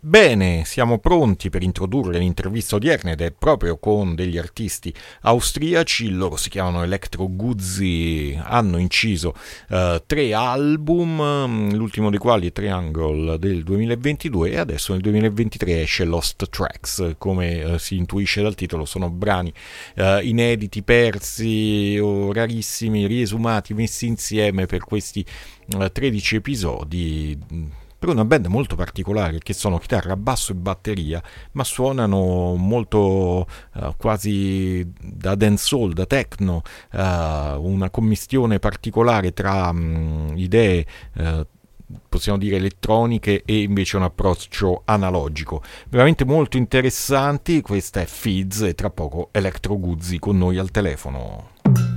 Bene, siamo pronti per introdurre l'intervista odierna ed è proprio con degli artisti austriaci, loro si chiamano Electro Guzzi, hanno inciso uh, tre album, l'ultimo dei quali è Triangle del 2022 e adesso nel 2023 esce Lost Tracks, come uh, si intuisce dal titolo sono brani uh, inediti, persi o rarissimi, riesumati, messi insieme per questi 13 episodi per una band molto particolare che sono chitarra, basso e batteria, ma suonano molto uh, quasi da dancehall, da techno, uh, una commistione particolare tra um, idee uh, possiamo dire elettroniche e invece un approccio analogico. Veramente molto interessanti. Questa è Fids e tra poco Electro Guzzi con noi al telefono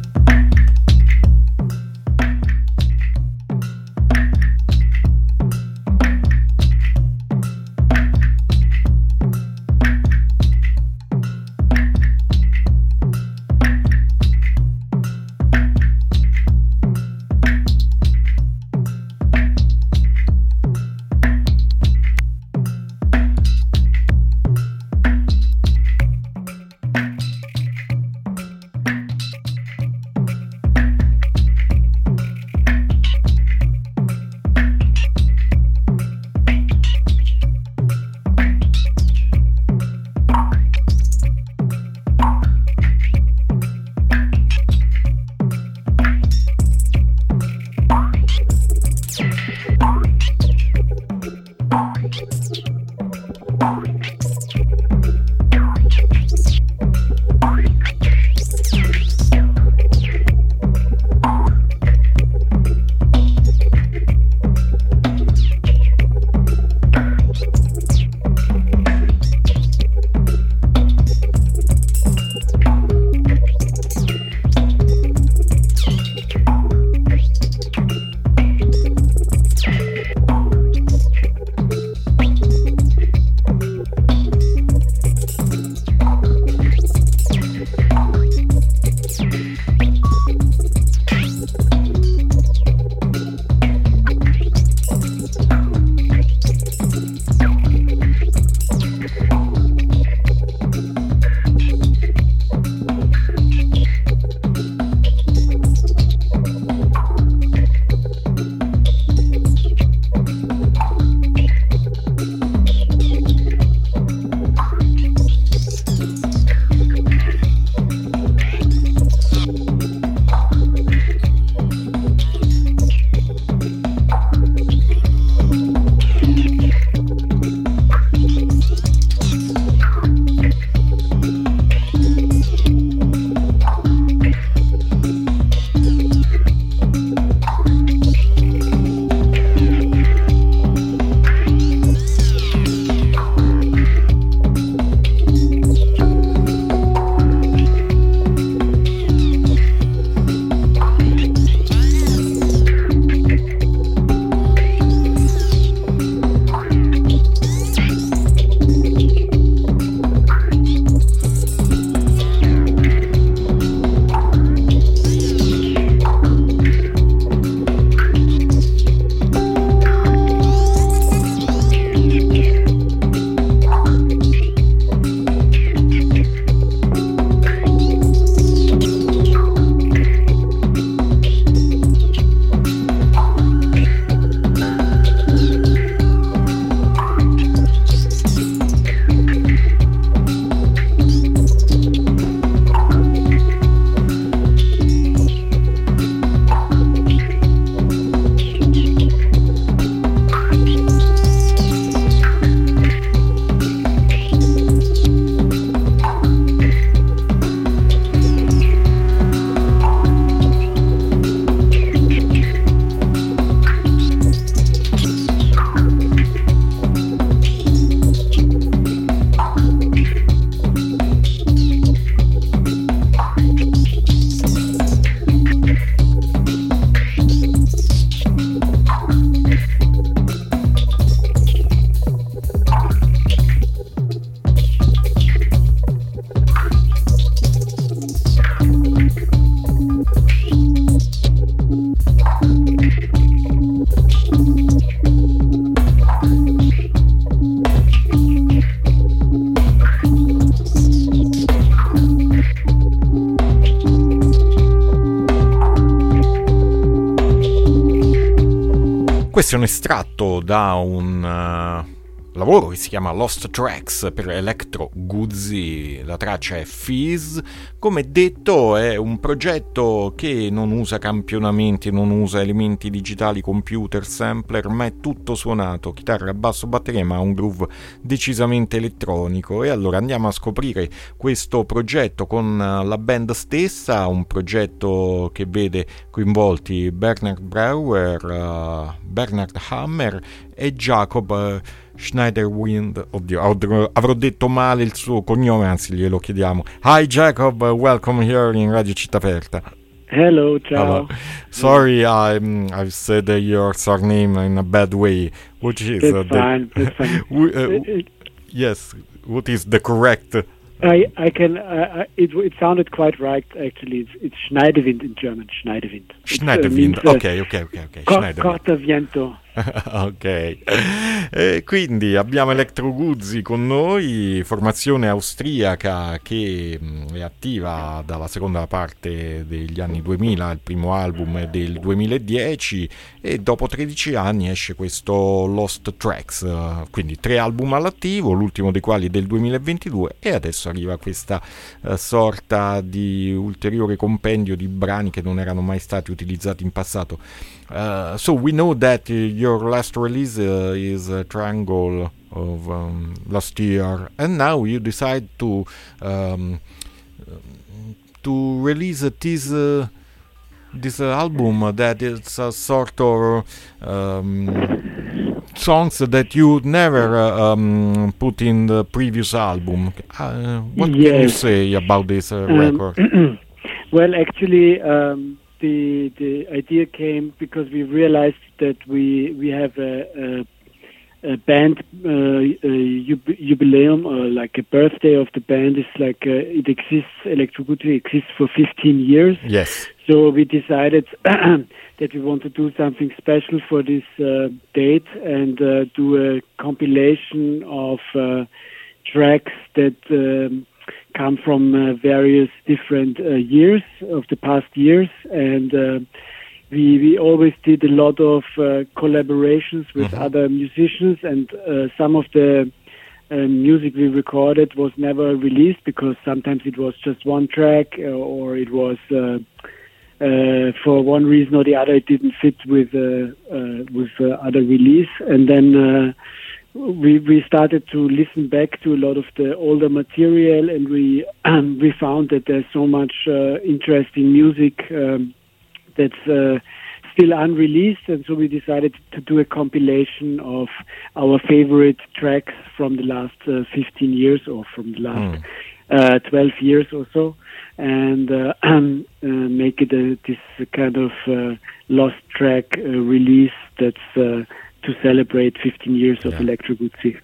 questo è un estratto da un uh, lavoro che si chiama Lost Tracks per Electro Guzzi, la traccia è Fizz. Come detto è un progetto che non usa campionamenti, non usa elementi digitali, computer, sampler, ma è tutto suonato, chitarra, basso, batteria, ma ha un groove decisamente elettronico. E allora andiamo a scoprire questo progetto con la band stessa, un progetto che vede coinvolti Bernard Brauer, uh, Bernard Hammer e Jacob. Uh, Schneiderwind, oddio, avrò detto male il suo cognome, anzi glielo chiediamo. Hi Jacob, welcome here in Radio Città Aperta. Hello, ciao. Hello. Sorry, I I've said uh, your surname in a bad way. Which is that's uh, fine. The, that's fine. uh, yes, what is the correct? I I can. Uh, it it sounded quite right actually. It's, it's Schneiderwind in German. Schneiderwind. Schneiderwind. It, okay, okay, okay, okay. Co- Schneiderwind. viento. ok, e quindi abbiamo Electro Guzzi con noi, formazione austriaca che è attiva dalla seconda parte degli anni 2000, il primo album del 2010 e dopo 13 anni esce questo Lost Tracks, quindi tre album all'attivo, l'ultimo dei quali del 2022 e adesso arriva questa uh, sorta di ulteriore compendio di brani che non erano mai stati utilizzati in passato. Uh, so we know that uh, your last release uh, is a triangle of um, last year, and now you decide to um, to release this uh, this album that is a sort of um, songs that you never uh, um, put in the previous album. Uh, what yes. can you say about this um, record? well, actually. The the idea came because we realized that we we have a, a, a band uh, a jubileum or like a birthday of the band is like uh, it exists Electro Guzzi exists for 15 years. Yes. So we decided that we want to do something special for this uh, date and uh, do a compilation of uh, tracks that. Um, come from uh, various different uh, years of the past years, and uh, we we always did a lot of uh, collaborations with mm-hmm. other musicians, and uh, some of the uh, music we recorded was never released because sometimes it was just one track or it was. for one reason or the other, it didn't fit with with other release, and then we we started to listen back to a lot of the older material, and we um, we found that there's so much uh, interesting music um, that's uh, still unreleased, and so we decided to do a compilation of our favorite tracks from the last uh, 15 years or from the last mm. 12 years or so, and uh, uh, make it a, this kind of uh, lost track release that's to celebrate 15 years of yeah. Electro Guzzi.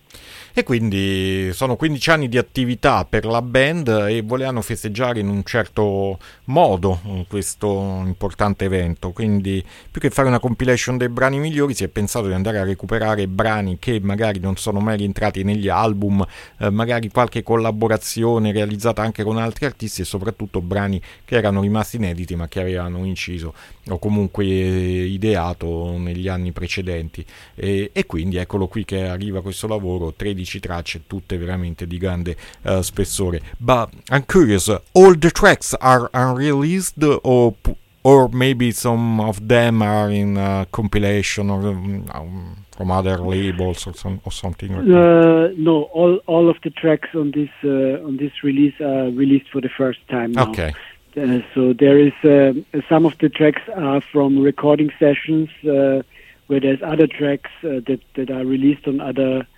E quindi sono 15 anni di attività per la band e volevano festeggiare in un certo modo questo importante evento. Quindi, più che fare una compilation dei brani migliori, si è pensato di andare a recuperare brani che magari non sono mai rientrati negli album, eh, magari qualche collaborazione realizzata anche con altri artisti e soprattutto brani che erano rimasti inediti ma che avevano inciso o comunque ideato negli anni precedenti. E, e quindi eccolo qui che arriva questo lavoro, 13 12 tracce, tutte veramente di grande uh, spessore. But I'm curious, all the tracks are unreleased or or maybe some of them are in uh, compilation or um, from other labels or, some, or something like uh, no all all of the tracks on this uh, on this release are released for the first time now. okay uh, so there is uh, some of the tracks are from recording sessions uh, where there's other tracks that that are released on other uh,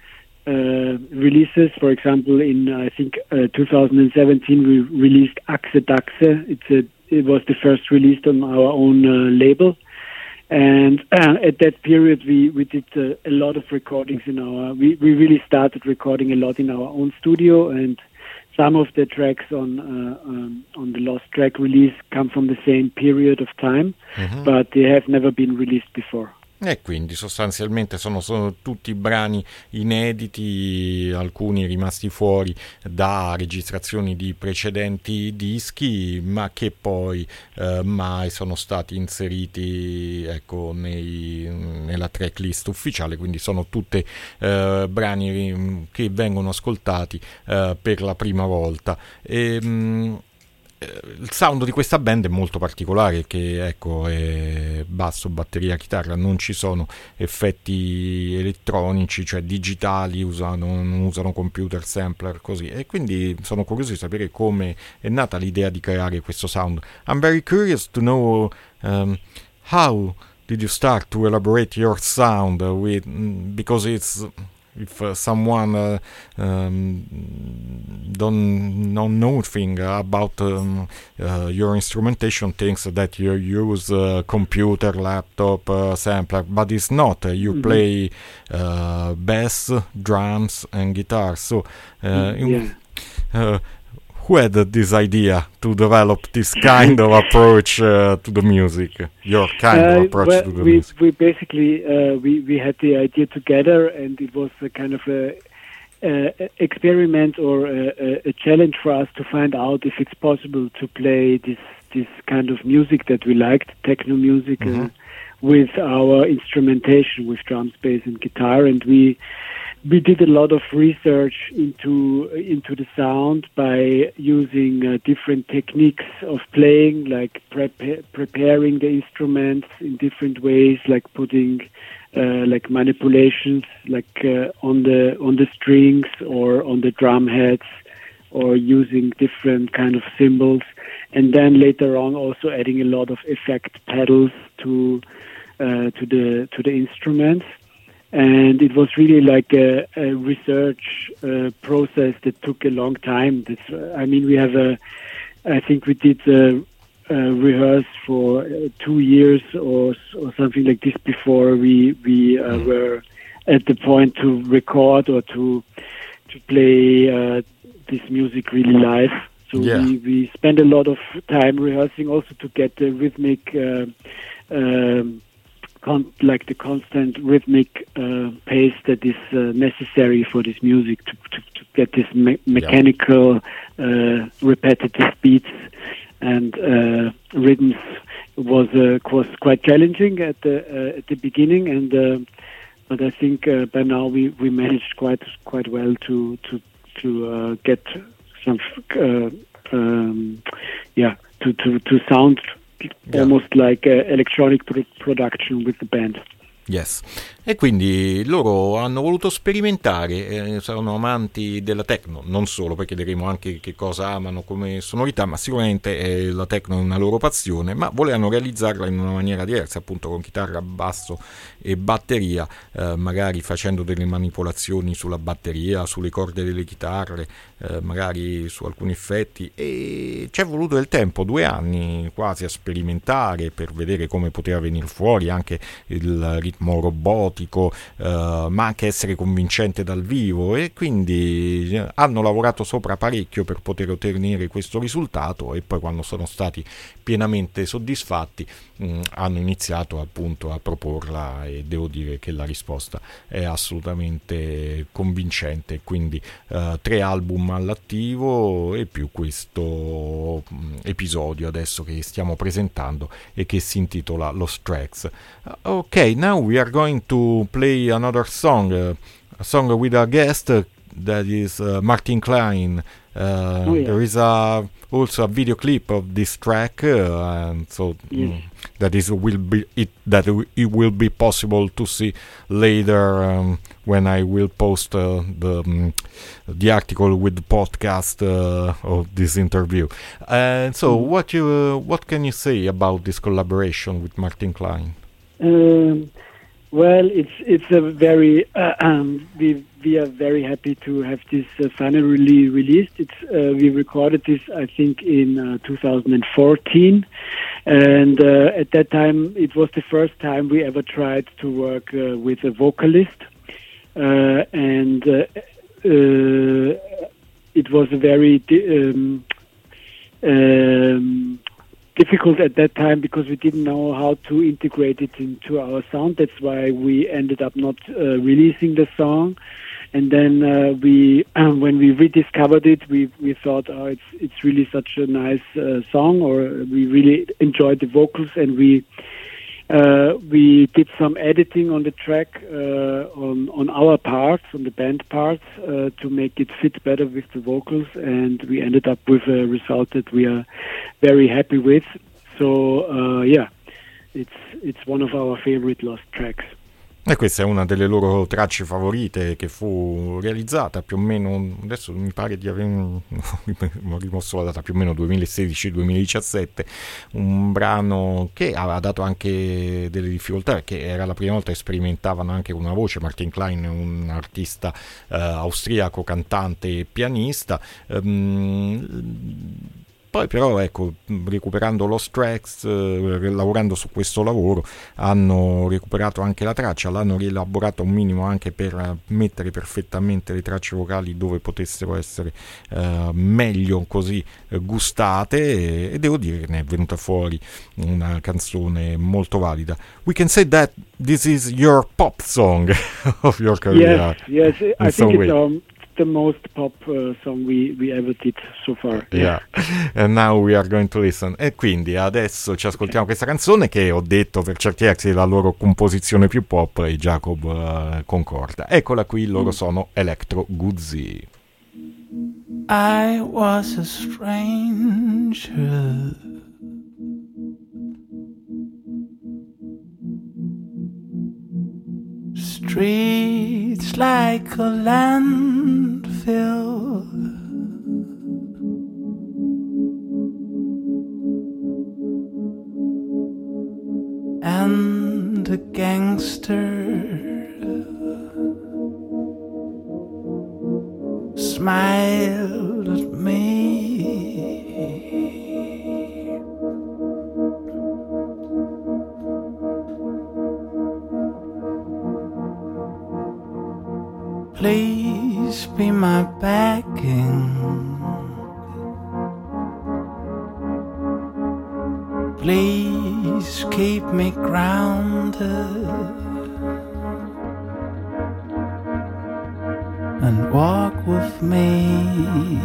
releases. For example, in I think uh, 2017 we released Axe Daxe. It's a, it was the first released on our own uh, label. And uh, at that period, we, we did uh, a lot of recordings in our. We, we really started recording a lot in our own studio, and some of the tracks on uh, um, on the Lost Track release come from the same period of time, mm-hmm. but they have never been released before. E quindi sostanzialmente sono, sono, tutti brani inediti, alcuni rimasti fuori da registrazioni di precedenti dischi, ma che poi eh, mai sono stati inseriti ecco, nei, nella tracklist ufficiale, quindi sono tutti eh, brani che vengono ascoltati eh, per la prima volta. E, mh, mm, eh, il sound di questa band è molto particolare che ecco è basso, batteria, chitarra, non ci sono effetti elettronici, cioè digitali, usano, non usano computer sampler così e quindi sono curioso di sapere come è nata l'idea di creare questo sound. I'm very curious to know um, how did you start to elaborate your sound with because it's if uh, someone uh, um, don't know nothing about um, uh, your instrumentation thinks that you use computer laptop sampler but it's not. You mm-hmm. play bass drums and guitar. So mm, yeah who had this idea to develop this kind of approach uh, to the music? Your kind uh, of approach well, to the we, music. We basically uh, we we had the idea together, and it was a kind of a, a experiment or a, a, challenge for us to find out if it's possible to play this this kind of music that we liked, techno music, uh, mm-hmm. With our instrumentation, with drums, bass, and guitar, and we we did a lot of research into into the sound by using uh, different techniques of playing, like prep- preparing the instruments in different ways, like putting uh, like manipulations, like uh, on the on the strings or on the drum heads, or using different kind of cymbals, and then later on also adding a lot of effect pedals to uh, to the to the instruments and it was really like a, a research uh, process that took a long time. Uh, I mean, we have a, I think we did a, a rehearse for uh, two years or or something like this before we we uh, mm. were at the point to record or to to play uh, this music really live. So yeah. we we spent a lot of time rehearsing also to get the rhythmic. Uh, um, con- like the constant rhythmic uh, pace that is uh, necessary for this music to, to, to get this me- mechanical, yeah. uh, repetitive beats and uh, rhythms was uh, was quite challenging at the uh, at the beginning, and but I think by now we, we managed quite quite well to to to get some um, yeah to, to, to sound yeah. almost like uh, electronic pro- production with the band. Yes. E quindi loro hanno voluto sperimentare, eh, sono amanti della techno, non solo perché vedremo anche che cosa amano come sonorità, ma sicuramente eh, la techno è una loro passione, ma volevano realizzarla in una maniera diversa, appunto con chitarra, basso e batteria, eh, magari facendo delle manipolazioni sulla batteria, sulle corde delle chitarre, eh, magari su alcuni effetti. E ci è voluto del tempo, due anni quasi a sperimentare per vedere come poteva venire fuori anche il ritmo robotico estetico, eh, ma anche essere convincente dal vivo e quindi eh, hanno lavorato sopra parecchio per poter ottenere questo risultato e poi quando sono stati pienamente soddisfatti mh, mm, hanno iniziato appunto a proporla e devo dire che la risposta è assolutamente convincente. Quindi eh, tre album all'attivo e più questo mm, episodio adesso che stiamo presentando e che si intitola Lost Tracks. Ok now we are going to play another song, uh, a song with a guest uh, that is uh, Martin Klein. Uh, oh, yeah. There is a, also a video clip of this track, uh, and so yes. mm, that is will be it that it will be possible to see later um, when I will post the um, the article with the podcast of this interview. And so, mm. what you what can you say about this collaboration with Martin Klein? Um, well, it's it's a very uh, um, we we are very happy to have this uh, finally released. It's uh, we recorded this I think in uh, 2014, and uh, at that time it was the first time we ever tried to work uh, with a vocalist, and it was a very um, um, difficult at that time because we didn't know how to integrate it into our sound. That's why we ended up not uh, releasing the song. And then uh, we, um, when we rediscovered it, we we thought, oh, it's it's really such a nice uh, song, or we really enjoyed the vocals, and we uh, we did some editing on the track uh, on on our parts, on the band parts, uh, to make it fit better with the vocals, and we ended up with a result that we are very happy with. So uh, yeah, it's it's one of our favorite lost tracks. E questa è una delle loro tracce favorite che fu realizzata più o meno, adesso mi pare di aver rimosso la data, più o meno 2016-2017, un brano che aveva dato anche delle difficoltà perché era la prima volta che sperimentavano anche una voce, Martin Klein un artista eh, austriaco, cantante e pianista. Um, poi però ecco, recuperando Lost Tracks, eh, lavorando su questo lavoro, hanno recuperato anche la traccia, l'hanno rielaborata un minimo anche per mettere perfettamente le tracce vocali dove potessero essere eh, meglio così eh, gustate e, e, devo dire che ne è venuta fuori una canzone molto valida. We can say that this is your pop song of your career. Yes, yes, I think it's um, the most pop uh, song we, we ever did so far. Yeah. yeah. And now we are going to listen. E quindi adesso ci ascoltiamo questa canzone che ho detto per certi versi è la loro composizione più pop e Jacob uh, concorda. Eccola qui, loro mm. sono Electro Guzzi. I was a stranger Streets like a landfill. And a gangster smiled at me. Please be my backing. Please keep me grounded and walk with me.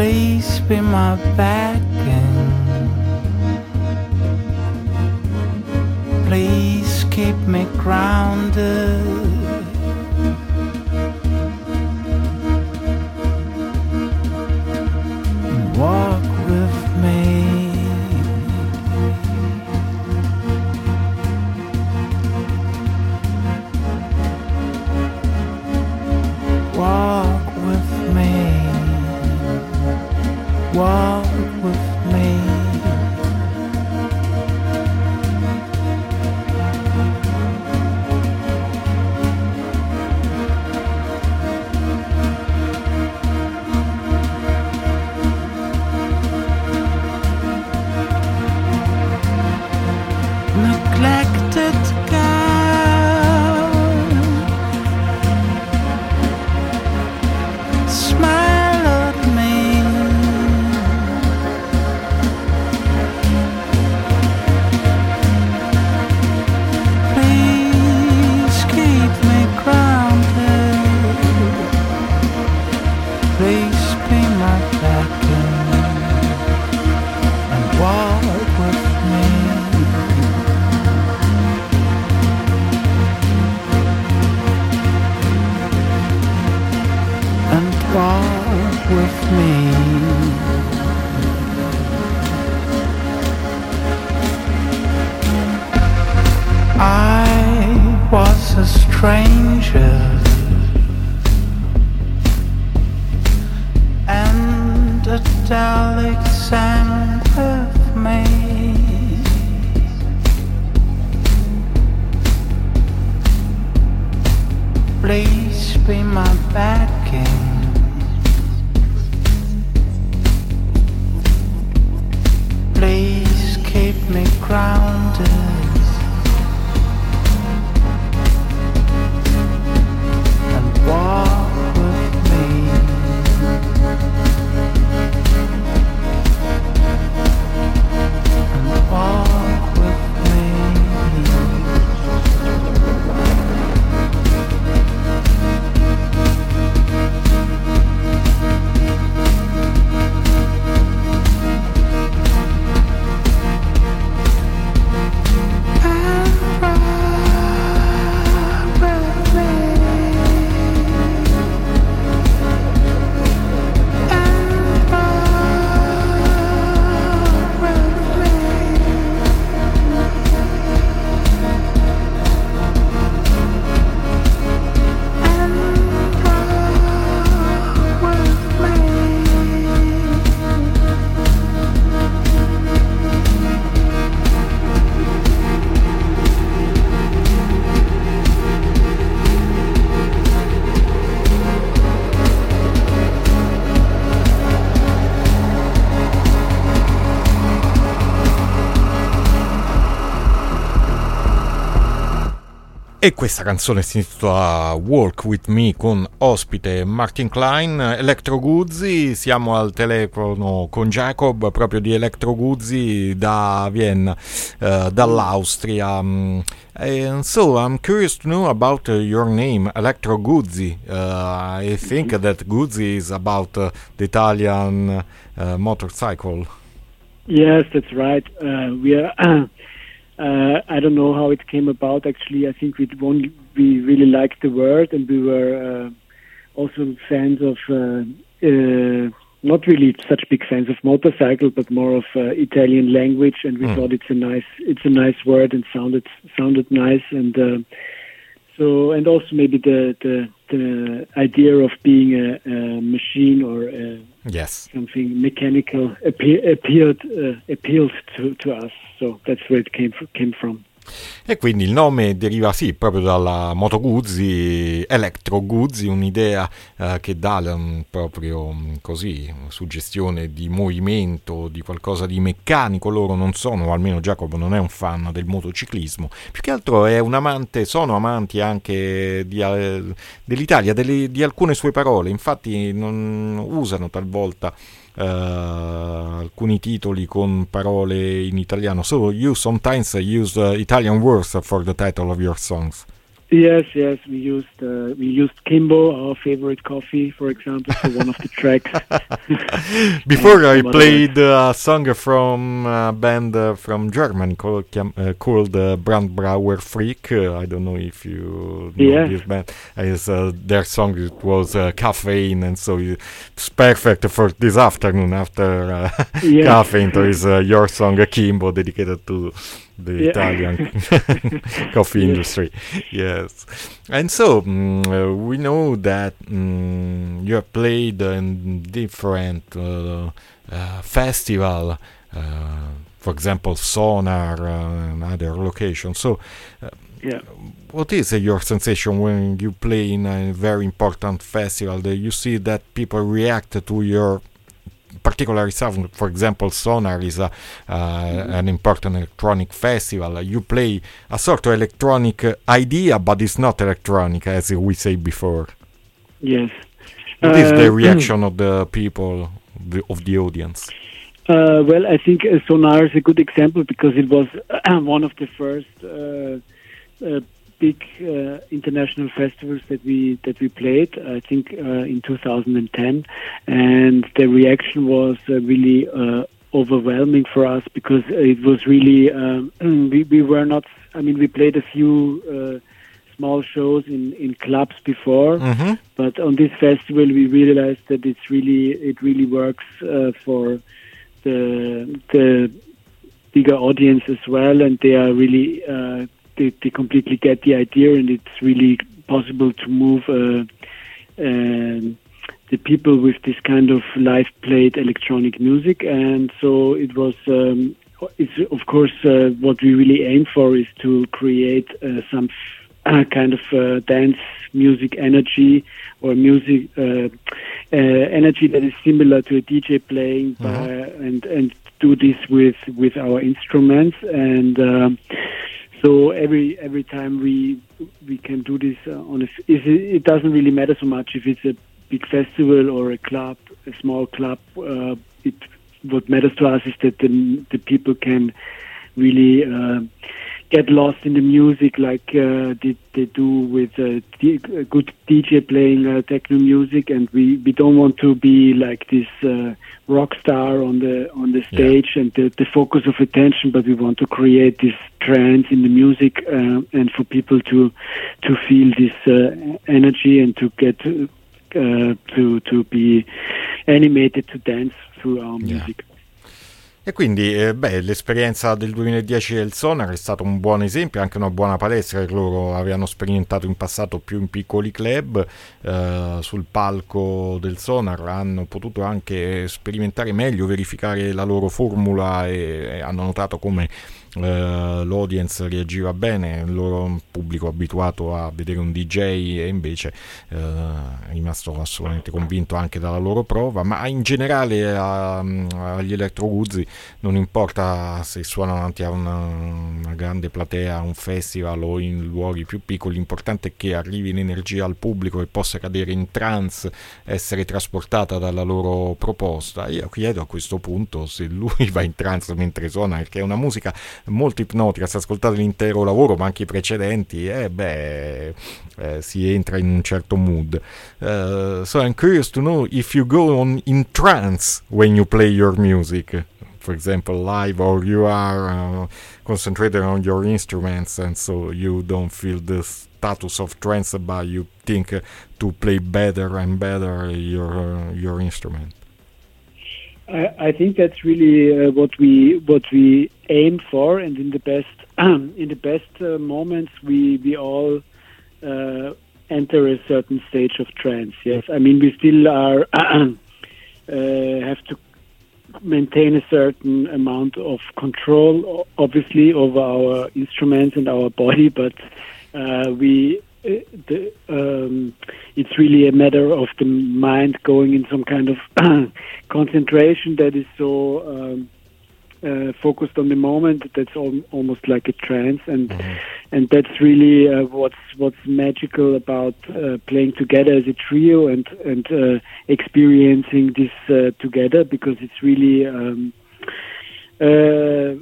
Please be my backing. Please keep me grounded. E questa canzone si intitola Walk With Me con ospite Martin Klein, Electro Guzzi, siamo al telefono con Jacob proprio di Electro Guzzi da Vienna, uh, dall'Austria. And so I'm curious to know about uh, your name, Electro Guzzi. Uh, I think that Guzzi is about the Italian uh, motorcycle. Yes, that's right. Uh, we are. Uh, I don't know how it came about. Actually, I think we we really liked the word, and we were uh, also fans of uh, uh, not really such big fans of motorcycle, but more of uh, Italian language. And we Mm. thought it's a nice it's a nice word and sounded sounded nice. And uh, so and also maybe the the, the idea of being a, a machine or a, Yes. something mechanical appear, appeared uh, appealed to, to us. So that's where it came came from. E quindi il nome deriva sì proprio dalla Moto Guzzi, Electro Guzzi, un'idea eh, che dà um, proprio um, così suggestione di movimento, di qualcosa di meccanico. Loro non sono, o almeno Jacopo non è un fan del motociclismo, più che altro è un amante, sono amanti anche di, eh, dell'Italia, delle- di alcune sue parole. Infatti non usano talvolta eh, alcuni titoli con parole in italiano. So you sometimes use uh, Italian words for the title of your songs. Yes, yes, we used uh, we used Kimbo, our favorite coffee, for example, for one of the tracks. Before I played a song from a band uh, from Germany called, uh, called uh, Brandt Brauer Frick. Uh, I don't know if you know this band. Is, uh, their song it was uh, Caffeine, and so it's perfect for this afternoon after uh, Yeah. Caffeine. There is uh, your song Kimbo dedicated to the Yeah. Italian coffee industry. Yes. And so mm, uh, we know that mm, you have played in different uh, uh, festival, uh, for example, Sonar uh, and other locations. So, yeah. what is uh, your sensation when you play in a very important festival? That you see that people react to your particular sound. For example, Sonar is a, uh, an important electronic festival. You play a sort of electronic uh, idea, but it's not electronic, as we say before. Yes. What is the Uh, reaction of the people, the, of the audience? Uh, well, I think uh, Sonar is a good example because it was one of the first uh, uh, big uh, international festivals that we that we played. I think uh, in 2010, and the reaction was uh, really uh, overwhelming for us because it was really um, we we were not. I mean, we played a few. Uh, small shows in, in clubs before, Mhm. but on this festival we realized that it's really it really works uh, for the the bigger audience as well, and they are really uh, they, they completely get the idea, and it's really possible to move uh, um, the people with this kind of live played electronic music, and so it was. Um, it's of course uh, what we really aim for is to create uh, some uh, kind of uh, dance music energy or music uh, uh, energy that is similar to a DJ playing Mhm. uh, and and do this with with our instruments and um, so every every time we we can do this uh, on a it doesn't really matter so much if it's a big festival or a club a small club uh, it what matters to us is that the the people can really uh, get lost in the music like uh, they, they do with uh, D- a good DJ playing uh, techno music, and we, we don't want to be like this uh, rock star on the on the stage and the, the focus of attention, but we want to create this trance in the music uh, and for people to to feel this uh, energy and to get uh, to to be animated to dance through our Yeah. E quindi, eh, beh, l'esperienza del 2010 del Sonar è stato un buon esempio, anche una buona palestra che loro avevano sperimentato in passato più in piccoli club. eh, sul palco del Sonar hanno potuto anche sperimentare meglio, verificare la loro formula e, e hanno notato come eh, l'audience reagiva bene, il loro pubblico abituato a vedere un DJ e invece eh, è rimasto assolutamente convinto anche dalla loro prova, ma in generale a- agli elettroguzzi non importa se suonano davanti a una, una grande platea, un festival o in luoghi più piccoli, l'importante è che arrivi l'energia al pubblico e possa cadere in trance, essere trasportata dalla loro proposta. Io chiedo a questo punto se lui va in trance mentre suona, perché è una musica molto ipnotica, se ascoltate l'intero lavoro, ma anche i precedenti, eh beh, eh, si entra in un certo mood. Uh, so I'm curious to know if you go on in trance when you play your music, for example, live, or you are uh, concentrated on your instruments, and so you don't feel the status of trance, but you think to play better and better your uh, your instrument. I, I think that's really uh, what we what we aim for, and in the best in the best uh, moments, we we all uh, enter a certain stage of trance. Yes, I mean we still are uh, have to maintain a certain amount of control, obviously, over our instruments and our body, but uh, we. Uh, The, um, it's really a matter of the mind going in some kind of concentration that is so um, uh, focused on the moment that's al- almost like a trance. And and that's really uh, what's what's magical about uh, playing together as a trio and and uh, experiencing this uh, together because it's really um, uh,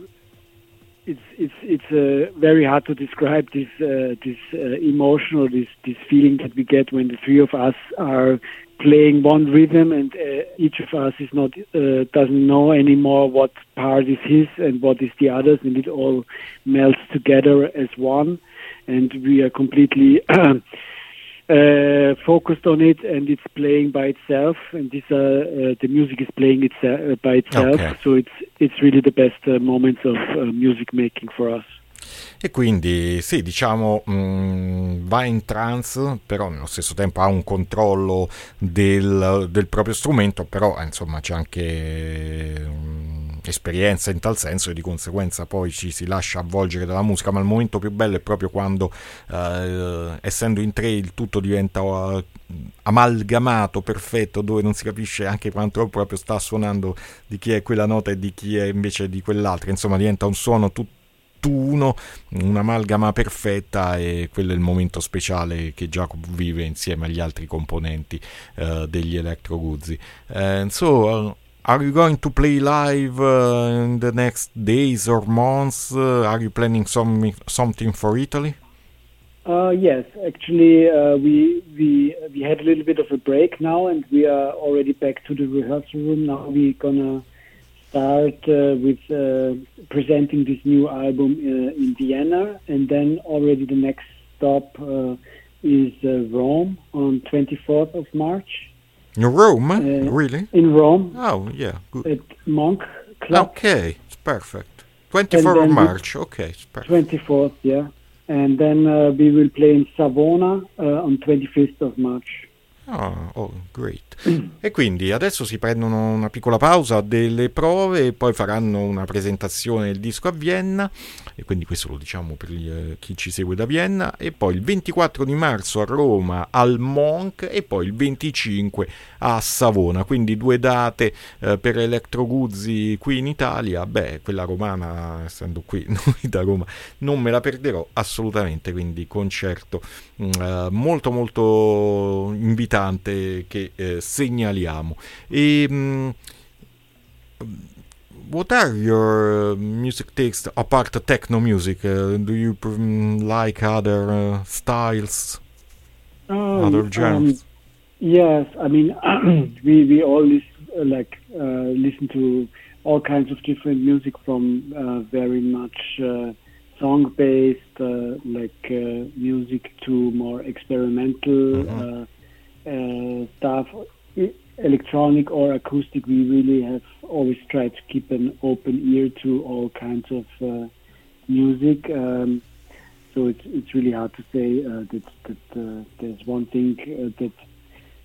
it's it's it's uh, very hard to describe this uh, this uh, emotional this this feeling that we get when the three of us are playing one rhythm and uh, each of us is not uh, doesn't know anymore what part is his and what is the others and it all melts together as one. And we are completely uh, focused on it and it's playing by itself. And this uh, uh, the music is playing itself uh, by itself. Okay. so it's it's really the best uh, moments of uh, music making for us. E quindi sì, diciamo, mh, va in trance, però nello stesso tempo ha un controllo del, del proprio strumento, però insomma c'è anche mh, esperienza in tal senso e di conseguenza poi ci si lascia avvolgere dalla musica, ma il momento più bello è proprio quando, eh, essendo in tre, il tutto diventa eh, amalgamato, perfetto, dove non si capisce anche quanto proprio sta suonando di chi è quella nota e di chi è invece di quell'altra, insomma diventa un suono tutto tutt'uno, un'amalgama perfetta e quello è il momento speciale che Jacob vive insieme agli altri componenti eh, degli Electro Guzzi. And so, uh, are you going to play live uh, in the next days or months? Uh, are you planning some, something for Italy? Uh, yes, actually, uh, we we we had a little bit of a break now, and we are already back to the rehearsal room. Now we're gonna start uh, with uh, presenting this new album in Vienna, and then already the next stop is Rome on 24th of March In Rome? Uh, really? in Rome Oh, yeah, good. at Monk Club. Okay, it's perfect. 24th of March. Okay, it's perfect. 24th, yeah. And then uh, we will play in Savona uh, on 25th of March. Ah, oh, great. E quindi adesso si prendono una piccola pausa delle prove poi faranno una presentazione del disco a Vienna e quindi questo lo diciamo per eh, chi ci segue da Vienna e poi il 24 di marzo a Roma al Monk e poi il 25 a Savona, quindi due date eh, per Electro Guzzi qui in Italia, beh quella romana essendo qui noi da Roma non me la perderò assolutamente, quindi concerto mm, eh, molto molto invitante che eh, segnaliamo. E, mm, what are your uh, music tastes apart the techno music? Uh, do you mm, like other uh, styles, Um, other um, genres? yes, I mean we we all listen, uh, like uh, listen to all kinds of different music from uh, very much uh, song based uh, like uh, music to more experimental Mhm. Uh, stuff, electronic or acoustic. We really have always tried to keep an open ear to all kinds of uh, music. Um, so it's it's really hard to say uh, that that uh, there's one thing uh, that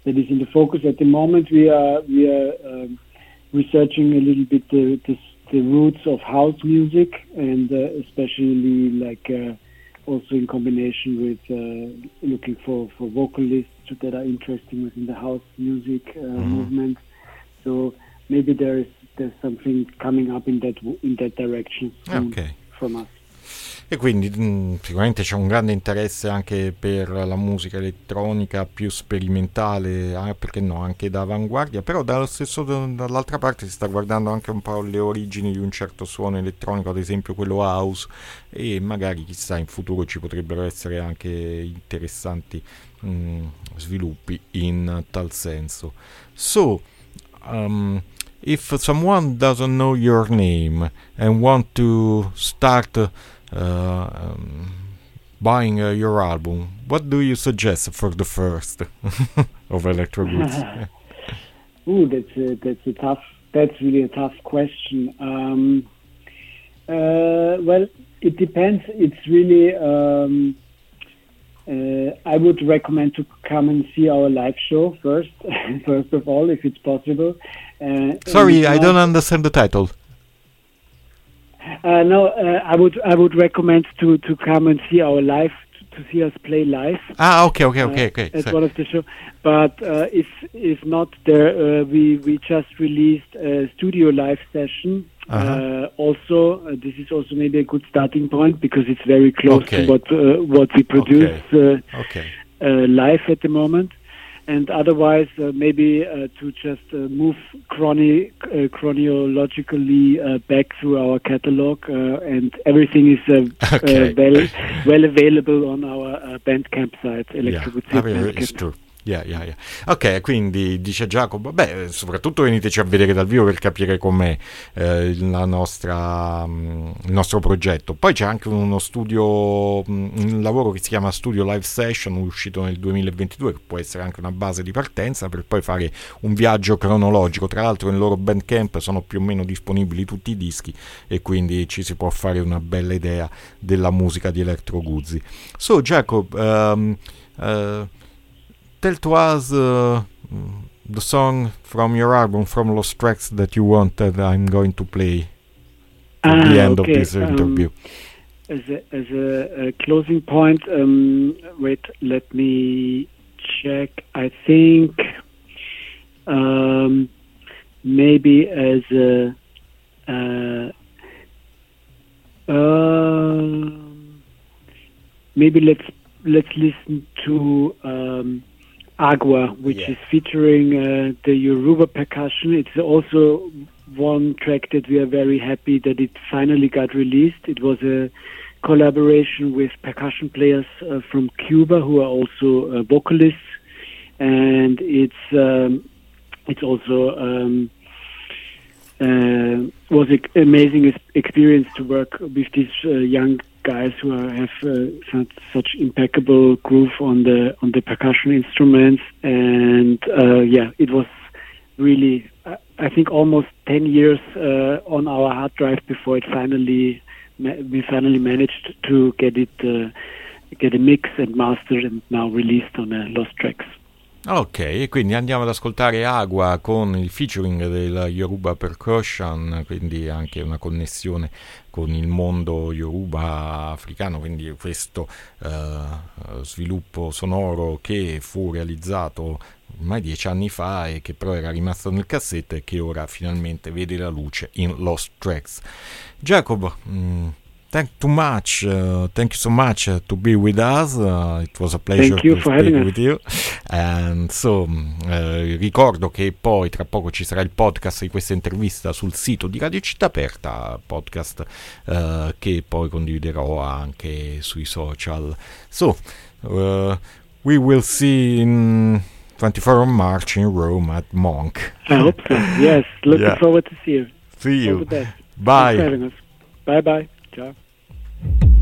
that is in the focus at the moment. We are we are um, researching a little bit the, the the roots of house music and uh, especially like also in combination with uh, looking for for vocalists that are interesting within the house music uh, movement. So maybe there is there's something coming up in that in that direction soon Ok. from us. E quindi mm, sicuramente c'è un grande interesse anche per la musica elettronica più sperimentale, ah, perché no, anche da avanguardia, però stesso, dall'altra parte si sta guardando anche un po' le origini di un certo suono elettronico, ad esempio quello house, e magari chissà in futuro ci potrebbero essere anche interessanti mm, sviluppi in tal senso. So, um, if someone doesn't know your name and want to start um, buying uh, your album, what do you suggest for the first of Elektro Guzzi? Ooh, that's a, that's a tough. That's really a tough question. Um, uh, well, it depends. It's really. Um, uh, I would recommend to come and see our live show first. first of all, if it's possible. Uh, Sorry, I not- don't understand the title. Uh, no, uh, I would I would recommend to to come and see our live to see us play live. Ah, okay, okay, okay, uh, okay. At So- one of the show, but uh, if if not, there uh, we we just released a studio live session. Uh-huh. Uh, also, uh, this is also maybe a good starting point because it's very close Okay. to what uh, what we produce uh, okay. uh, live at the moment. And otherwise, uh, maybe uh, to just uh, move chroni- uh, chronologically uh, back through our catalog, uh, and everything is uh, Okay. uh, well well available on our uh, Bandcamp site, Yeah, Electrocute I mean, it's true. Yeah, yeah, yeah. Ok, quindi dice Giacomo, beh, soprattutto veniteci a vedere dal vivo per capire com'è eh, nostra, mm, il nostro progetto. Poi c'è anche uno studio, mm, un lavoro che si chiama Studio Live Session, uscito nel 2022, che può essere anche una base di partenza per poi fare un viaggio cronologico. Tra l'altro nel loro Bandcamp sono più o meno disponibili tutti i dischi e quindi ci si può fare una bella idea della musica di Electro Guzzi. So, Jacob, um, uh, tell to us uh, the song from your album, from Lost Tracks, that you want that I'm going to play at the Ah, end okay, of this um, interview. As a, as a, a closing point, um, wait, let me check. I think um, maybe as a uh, um, maybe let's let's listen to um, Agua, which Yeah. is featuring uh, the Yoruba percussion. It's also one track that we are very happy that it finally got released. It was a collaboration with percussion players uh, from Cuba who are also uh, vocalists, and it's um, it's also um, uh, was an amazing experience to work with these uh, young guys who are, have uh, such, such impeccable groove on the on the percussion instruments, and uh, yeah, it was really I- I think almost ten years uh, on our hard drive before it finally we finally managed to get it uh, get a mix and mastered and now released on uh, Lost Tracks. Ok, quindi andiamo ad ascoltare Agua con il featuring del Yoruba Percussion, quindi anche una connessione con il mondo Yoruba africano, quindi questo eh, sviluppo sonoro che fu realizzato ormai dieci anni fa e che però era rimasto nel cassetto e che ora finalmente vede la luce in Lost Tracks. Jacob, mm, thank too much, uh, thank you so much uh, to be with us. Uh, it was a pleasure Thank you to for speak having us. with you. And so, mm, eh, ricordo che poi tra poco ci sarà il podcast di questa intervista sul sito di Radio Città Aperta, podcast eh, che poi condividerò anche sui social. So, uh, we will see in 24 of March in Rome at Monk. I hope so. Yes, looking Yeah. forward to see you. See you. Bye. Bye bye. Ciao. thank you